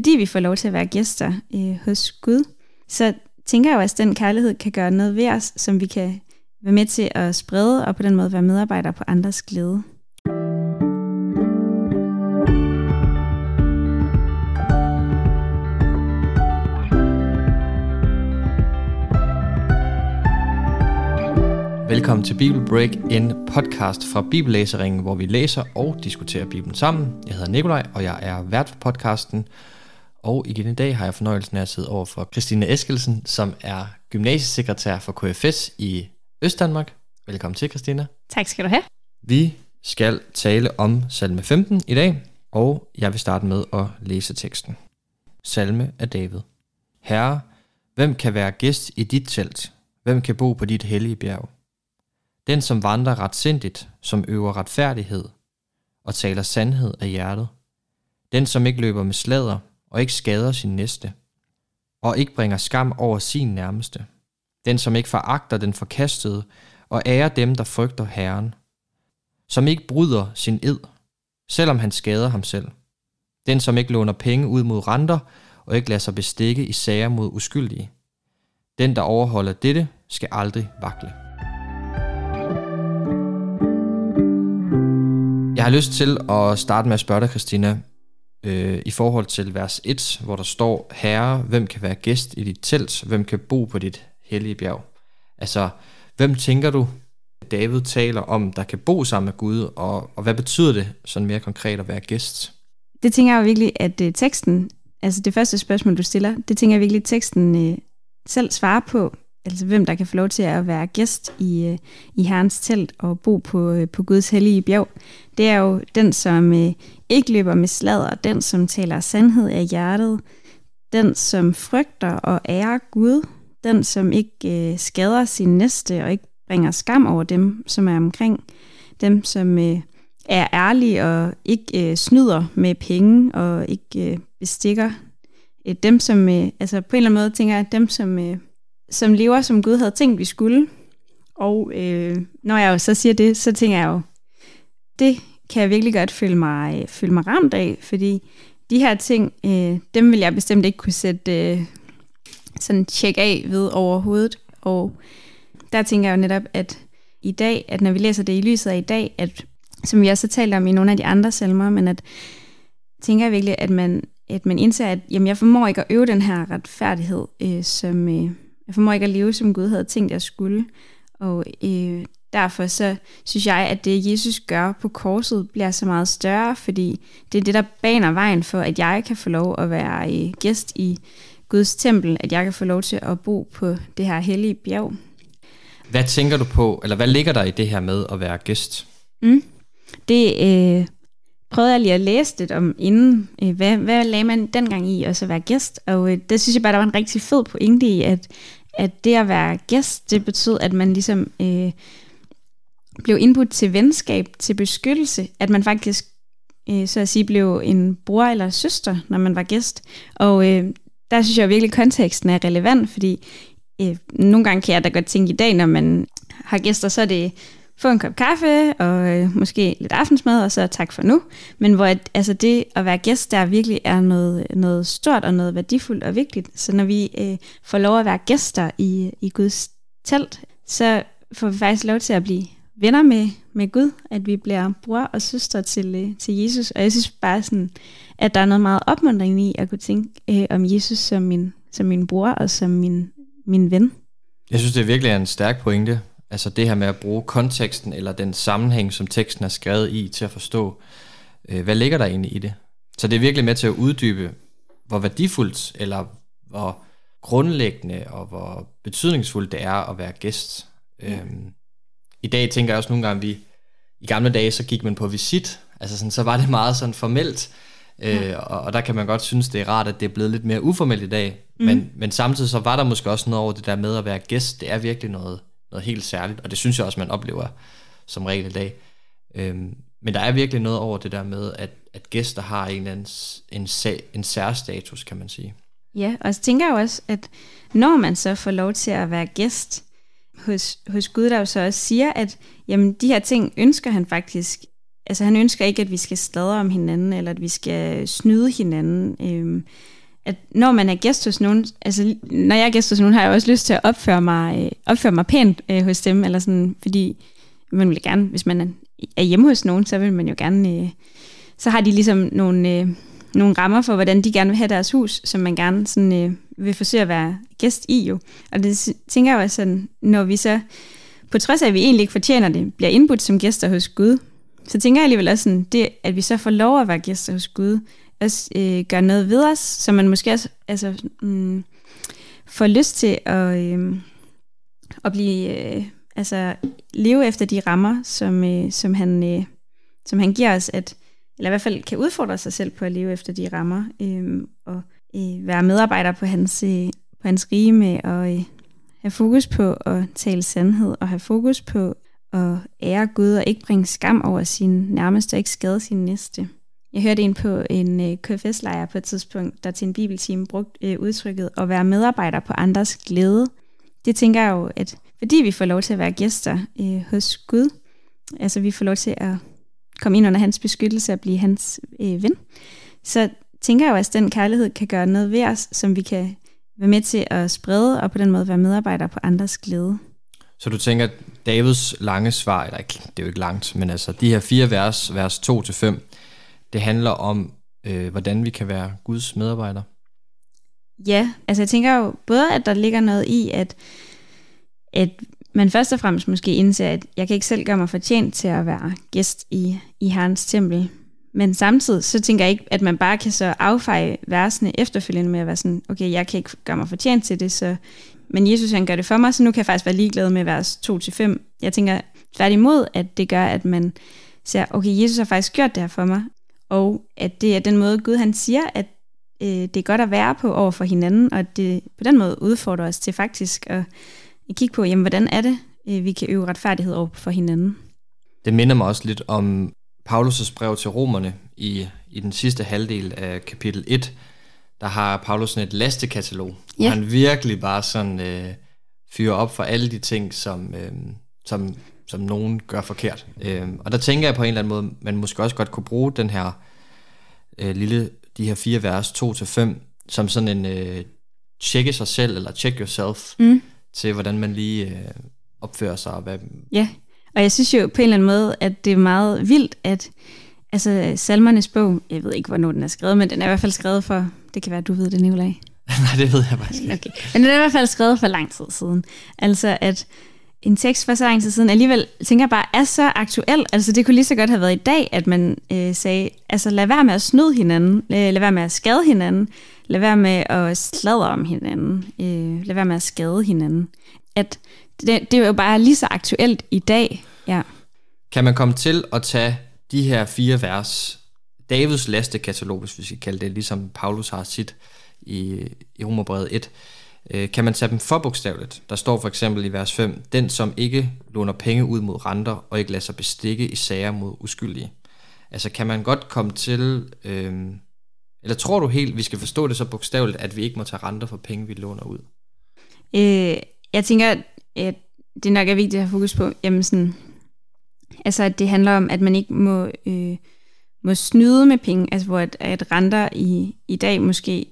fordi vi får lov til at være gæster øh, hos Gud, så tænker jeg jo, at den kærlighed kan gøre noget ved os, som vi kan være med til at sprede, og på den måde være medarbejdere på andres glæde. Velkommen til Bible Break, en podcast fra Bibellæseringen, hvor vi læser og diskuterer Bibelen sammen. Jeg hedder Nikolaj, og jeg er vært for podcasten. Og igen i dag har jeg fornøjelsen af at sidde over for Christine Eskelsen, som er gymnasiesekretær for KFS i Østdanmark. Velkommen til, Christina. Tak skal du have. Vi skal tale om salme 15 i dag, og jeg vil starte med at læse teksten. Salme af David. Herre, hvem kan være gæst i dit telt? Hvem kan bo på dit hellige bjerg? Den, som vandrer retsindigt, som øver retfærdighed og taler sandhed af hjertet. Den, som ikke løber med slader og ikke skader sin næste, og ikke bringer skam over sin nærmeste. Den, som ikke foragter den forkastede og ærer dem, der frygter Herren. Som ikke bryder sin ed, selvom han skader ham selv. Den, som ikke låner penge ud mod renter og ikke lader sig bestikke i sager mod uskyldige. Den, der overholder dette, skal aldrig vakle. Jeg har lyst til at starte med at spørge dig, Christina, øh, i forhold til vers 1, hvor der står, Herre, hvem kan være gæst i dit telt? Hvem kan bo på dit hellige bjerg? Altså, hvem tænker du, David taler om, der kan bo sammen med Gud, og, og hvad betyder det sådan mere konkret at være gæst? Det tænker jeg virkelig, at øh, teksten, altså det første spørgsmål, du stiller, det tænker jeg virkelig, at teksten øh, selv svarer på, altså hvem der kan få lov til at være gæst i, øh, i Herrens telt og bo på, øh, på Guds hellige bjerg. Det er jo den, som øh, ikke løber med sladder, den, som taler sandhed af hjertet, den, som frygter og ærer Gud, den, som ikke skader sin næste og ikke bringer skam over dem, som er omkring, dem, som er ærlige og ikke snyder med penge og ikke bestikker. Uh, dem, som, altså på en eller anden måde tænker at dem, som, som lever, som Gud havde tænkt, vi skulle. Og øh, når jeg jo så siger det, så tænker jeg jo, det kan jeg virkelig godt føle mig, øh, føle mig ramt af, fordi de her ting, øh, dem vil jeg bestemt ikke kunne sætte øh, sådan tjek af ved overhovedet. Og der tænker jeg jo netop, at i dag, at når vi læser det i lyset af i dag, at som vi også har talt om i nogle af de andre salmer, men at tænker jeg virkelig, at man, at man indser, at jamen, jeg formår ikke at øve den her retfærdighed, øh, som øh, jeg formår ikke at leve, som Gud havde tænkt, jeg skulle. Og øh, derfor så synes jeg, at det Jesus gør på korset bliver så meget større, fordi det er det, der baner vejen for, at jeg kan få lov at være øh, gæst i Guds tempel, at jeg kan få lov til at bo på det her hellige bjerg. Hvad tænker du på, eller hvad ligger der i det her med at være gæst? Mm. Det øh, prøvede jeg lige at læse lidt om inden. Øh, hvad, hvad lagde man dengang i at så være gæst? Og øh, det synes jeg bare, der var en rigtig fed pointe i, at, at det at være gæst, det betød, at man ligesom øh, blev indbudt til venskab, til beskyttelse. At man faktisk, øh, så at sige, blev en bror eller søster, når man var gæst. Og øh, der synes jeg virkelig, at konteksten er relevant, fordi øh, nogle gange kan jeg da godt tænke i dag, når man har gæster, så er det få en kop kaffe og øh, måske lidt aftensmad, og så tak for nu. Men hvor at, altså det at være gæst der virkelig er noget, noget stort og noget værdifuldt og vigtigt. Så når vi øh, får lov at være gæster i, i Guds telt, så får vi faktisk lov til at blive venner med, med Gud, at vi bliver bror og søster til, øh, til Jesus. Og jeg synes bare sådan, at der er noget meget opmuntring i at kunne tænke øh, om Jesus som min, som min bror og som min, min ven. Jeg synes, det virkelig er en stærk pointe, Altså det her med at bruge konteksten eller den sammenhæng, som teksten er skrevet i, til at forstå, øh, hvad ligger der egentlig i det. Så det er virkelig med til at uddybe, hvor værdifuldt eller hvor grundlæggende og hvor betydningsfuldt det er at være gæst. Ja. Øhm, I dag tænker jeg også nogle gange, at vi i gamle dage, så gik man på visit, altså sådan, så var det meget sådan formelt, øh, og, og der kan man godt synes, det er rart, at det er blevet lidt mere uformelt i dag, mm. men, men samtidig så var der måske også noget over det der med at være gæst, det er virkelig noget, noget helt særligt, og det synes jeg også, man oplever som regel i dag. Øhm, men der er virkelig noget over det der med, at, at gæster har en, en, sag, en særstatus, kan man sige. Ja, og så tænker jeg jo også, at når man så får lov til at være gæst hos, hos Gud, der jo så også siger, at jamen, de her ting ønsker han faktisk, altså han ønsker ikke, at vi skal sladre om hinanden, eller at vi skal snyde hinanden. Øhm, at når man er gæst hos nogen, altså når jeg er gæst hos nogen, har jeg også lyst til at opføre mig, øh, opføre mig pænt øh, hos dem, eller sådan, fordi man vil gerne, hvis man er hjemme hos nogen, så vil man jo gerne, øh, så har de ligesom nogle, øh, nogle rammer for, hvordan de gerne vil have deres hus, som man gerne sådan, øh, vil forsøge at være gæst i jo. Og det tænker jeg også sådan, når vi så, på trods af, at vi egentlig ikke fortjener det, bliver indbudt som gæster hos Gud, så tænker jeg alligevel også sådan, det, at vi så får lov at være gæster hos Gud, også øh, gør noget ved os, så man måske også altså, mm, får lyst til at, øh, at blive, øh, altså, leve efter de rammer, som, øh, som, han, øh, som han giver os, at, eller i hvert fald kan udfordre sig selv på at leve efter de rammer, øh, og øh, være medarbejder på hans, øh, på hans rige med at øh, have fokus på at tale sandhed, og have fokus på at ære Gud, og ikke bringe skam over sin nærmeste, og ikke skade sin næste. Jeg hørte en på en øh, KFS-lejr på et tidspunkt, der til en bibeltime brugte øh, udtrykket at være medarbejder på andres glæde. Det tænker jeg jo, at fordi vi får lov til at være gæster øh, hos Gud, altså vi får lov til at komme ind under hans beskyttelse og blive hans øh, ven, så tænker jeg jo, at den kærlighed kan gøre noget ved os, som vi kan være med til at sprede, og på den måde være medarbejder på andres glæde. Så du tænker, at Davids lange svar, eller ikke, det er jo ikke langt, men altså de her fire vers, vers 2-5, det handler om, øh, hvordan vi kan være Guds medarbejdere? Ja, altså jeg tænker jo både, at der ligger noget i, at, at man først og fremmest måske indser, at jeg kan ikke selv gøre mig fortjent til at være gæst i, i Herrens tempel. Men samtidig så tænker jeg ikke, at man bare kan så affeje versene efterfølgende med at være sådan, okay, jeg kan ikke gøre mig fortjent til det, så, men Jesus han gør det for mig, så nu kan jeg faktisk være ligeglad med vers 2-5. Jeg tænker tværtimod, at det gør, at man siger, okay, Jesus har faktisk gjort det her for mig, og at det er den måde, Gud han siger, at øh, det er godt at være på over for hinanden, og det på den måde udfordrer os til faktisk at, at kigge på, jamen, hvordan er det, øh, vi kan øve retfærdighed over for hinanden. Det minder mig også lidt om Paulus' brev til romerne i, i den sidste halvdel af kapitel 1, der har Paulus sådan et lastekatalog, ja. hvor han virkelig bare sådan øh, fyrer op for alle de ting, som, øh, som som nogen gør forkert. Øh, og der tænker jeg på en eller anden måde, man måske også godt kunne bruge den her øh, lille, de her fire vers, 2-5, som sådan en øh, tjekke sig selv, eller check yourself, mm. til hvordan man lige øh, opfører sig. Og hvad... Ja, og jeg synes jo på en eller anden måde, at det er meget vildt, at altså, Salmernes bog, jeg ved ikke, hvornår den er skrevet, men den er i hvert fald skrevet for, det kan være, du ved det, Nicolai. Nej, det ved jeg faktisk ikke. Okay. Men den er i hvert fald skrevet for lang tid siden. Altså, at en tekst for så lang tid siden alligevel, tænker jeg bare, er så aktuel. Altså det kunne lige så godt have været i dag, at man øh, sagde, altså lad være med at snyde hinanden, øh, lad være med at skade hinanden, lad være med at sladre om hinanden, øh, lad være med at skade hinanden. At det, det er jo bare lige så aktuelt i dag, ja. Kan man komme til at tage de her fire vers, Davids lastekatalog, hvis vi skal kalde det, ligesom Paulus har sit i, i Romerbrevet 1, øh, kan man tage dem for bogstaveligt. Der står for eksempel i vers 5, den som ikke låner penge ud mod renter og ikke lader sig bestikke i sager mod uskyldige. Altså kan man godt komme til, øh, eller tror du helt, vi skal forstå det så bogstaveligt, at vi ikke må tage renter for penge, vi låner ud? Øh, jeg tænker, at det nok er vigtigt at have fokus på, jamen sådan, altså at det handler om, at man ikke må, øh, må snyde med penge, altså hvor at, at renter i, i dag måske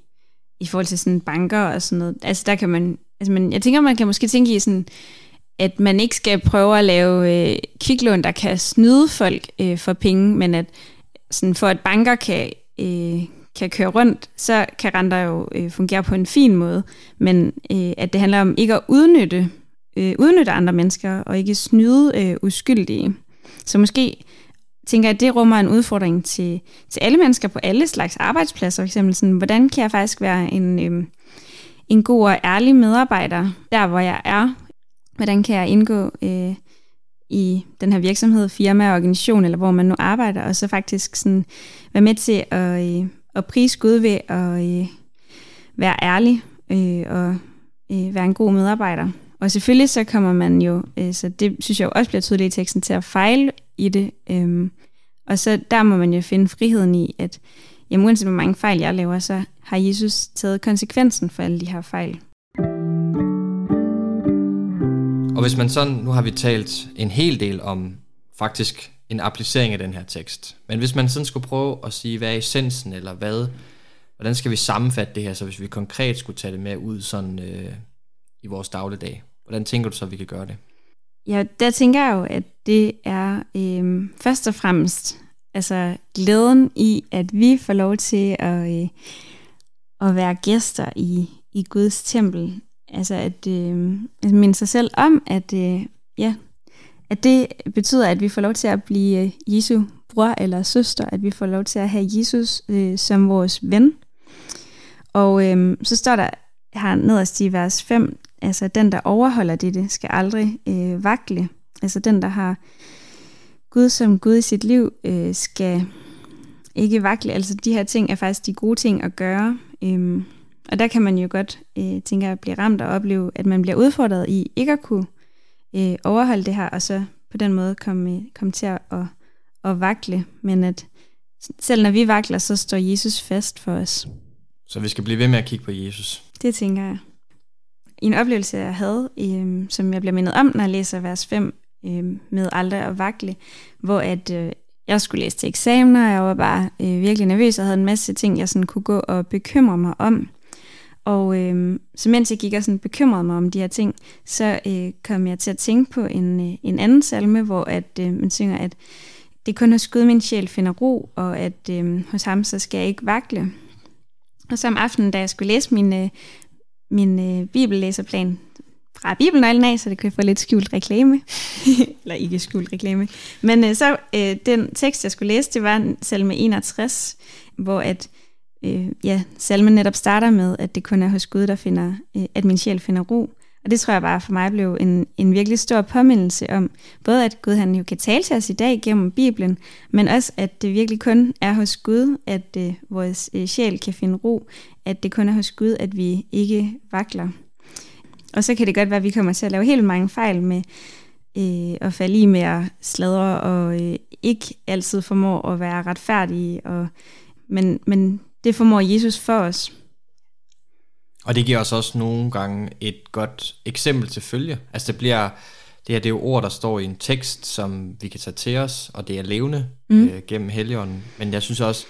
i forhold til sådan banker og sådan noget. Altså der kan man, altså man, jeg tænker, man kan måske tænke i sådan, at man ikke skal prøve at lave øh, kviklån, der kan snyde folk øh, for penge, men at sådan for at banker kan, øh, kan køre rundt, så kan renter jo øh, fungere på en fin måde, men øh, at det handler om ikke at udnytte, øh, udnytte andre mennesker og ikke snyde øh, uskyldige. Så måske tænker, at det rummer en udfordring til, til alle mennesker på alle slags arbejdspladser. For eksempel sådan, hvordan kan jeg faktisk være en, øh, en god og ærlig medarbejder der, hvor jeg er? Hvordan kan jeg indgå øh, i den her virksomhed, firma, organisation, eller hvor man nu arbejder, og så faktisk sådan være med til at, øh, at prise Gud ved at øh, være ærlig øh, og øh, være en god medarbejder. Og selvfølgelig så kommer man jo, øh, så det synes jeg jo også bliver tydeligt i teksten, til at fejle i det. Øhm, og så der må man jo finde friheden i, at jamen, uanset hvor mange fejl jeg laver, så har Jesus taget konsekvensen for alle de her fejl. Og hvis man sådan, nu har vi talt en hel del om faktisk en applicering af den her tekst. Men hvis man sådan skulle prøve at sige, hvad er essensen, eller hvad, hvordan skal vi sammenfatte det her, så hvis vi konkret skulle tage det med ud sådan øh, i vores dagligdag, hvordan tænker du så, at vi kan gøre det? Ja, der tænker jeg jo, at det er øh, først og fremmest altså glæden i, at vi får lov til at, øh, at være gæster i, i Guds tempel. Altså at øh, minde sig selv om, at øh, ja, at det betyder, at vi får lov til at blive øh, Jesu bror eller søster, at vi får lov til at have Jesus øh, som vores ven. Og øh, så står der her nederst i vers 5, altså den, der overholder det, skal aldrig øh, vakle. Altså den, der har Gud som Gud i sit liv, øh, skal ikke vakle. Altså de her ting er faktisk de gode ting at gøre. Øh, og der kan man jo godt, øh, tænke at blive ramt og opleve, at man bliver udfordret i ikke at kunne øh, overholde det her, og så på den måde komme, komme til at, at, at vakle. Men at selv når vi vakler, så står Jesus fast for os. Så vi skal blive ved med at kigge på Jesus. Det tænker jeg. I en oplevelse, jeg havde, øh, som jeg bliver mindet om, når jeg læser vers 5, øh, med aldrig og vakle, hvor at øh, jeg skulle læse til eksamener, og jeg var bare øh, virkelig nervøs, og havde en masse ting, jeg sådan kunne gå og bekymre mig om. Og øh, så mens jeg gik og sådan bekymrede mig om de her ting, så øh, kom jeg til at tænke på en, øh, en anden salme, hvor at øh, man synger, at det kun hos Gud min sjæl finder ro, og at øh, hos ham så skal jeg ikke vakle. Og så om aftenen, da jeg skulle læse min, øh, min øh, bibellæserplan fra bibelnøglen af, så det kan få lidt skjult reklame. Eller ikke skjult reklame. Men øh, så øh, den tekst, jeg skulle læse, det var salme 61, hvor at øh, ja, salmen netop starter med, at det kun er hos Gud, der finder, øh, at min sjæl finder ro. Og det tror jeg bare for mig blev en, en virkelig stor påmindelse om, både at Gud han jo kan tale til os i dag gennem Bibelen, men også at det virkelig kun er hos Gud, at øh, vores øh, sjæl kan finde ro, at det kun er hos Gud, at vi ikke vakler. Og så kan det godt være, at vi kommer til at lave helt mange fejl med øh, at falde i med at sladre og øh, ikke altid formår at være retfærdige. Og, men, men det formår Jesus for os. Og det giver os også nogle gange et godt eksempel til følge. Altså det bliver, det her det er jo ord, der står i en tekst, som vi kan tage til os, og det er levende mm. øh, gennem Helligånden. Men jeg synes også,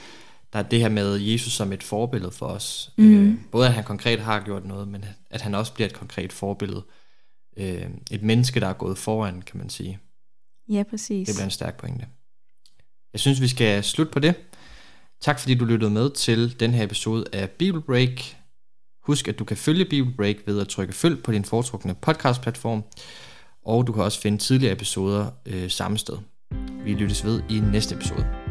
der er det her med Jesus som et forbillede for os. Mm. Øh, både at han konkret har gjort noget, men at han også bliver et konkret forbillede. Øh, et menneske, der er gået foran, kan man sige. Ja, præcis. Det bliver en stærk pointe. Jeg synes, vi skal slutte på det. Tak fordi du lyttede med til den her episode af Bible Break. Husk, at du kan følge Bible Break ved at trykke følg på din foretrukne podcast-platform, og du kan også finde tidligere episoder øh, samme sted. Vi lyttes ved i næste episode.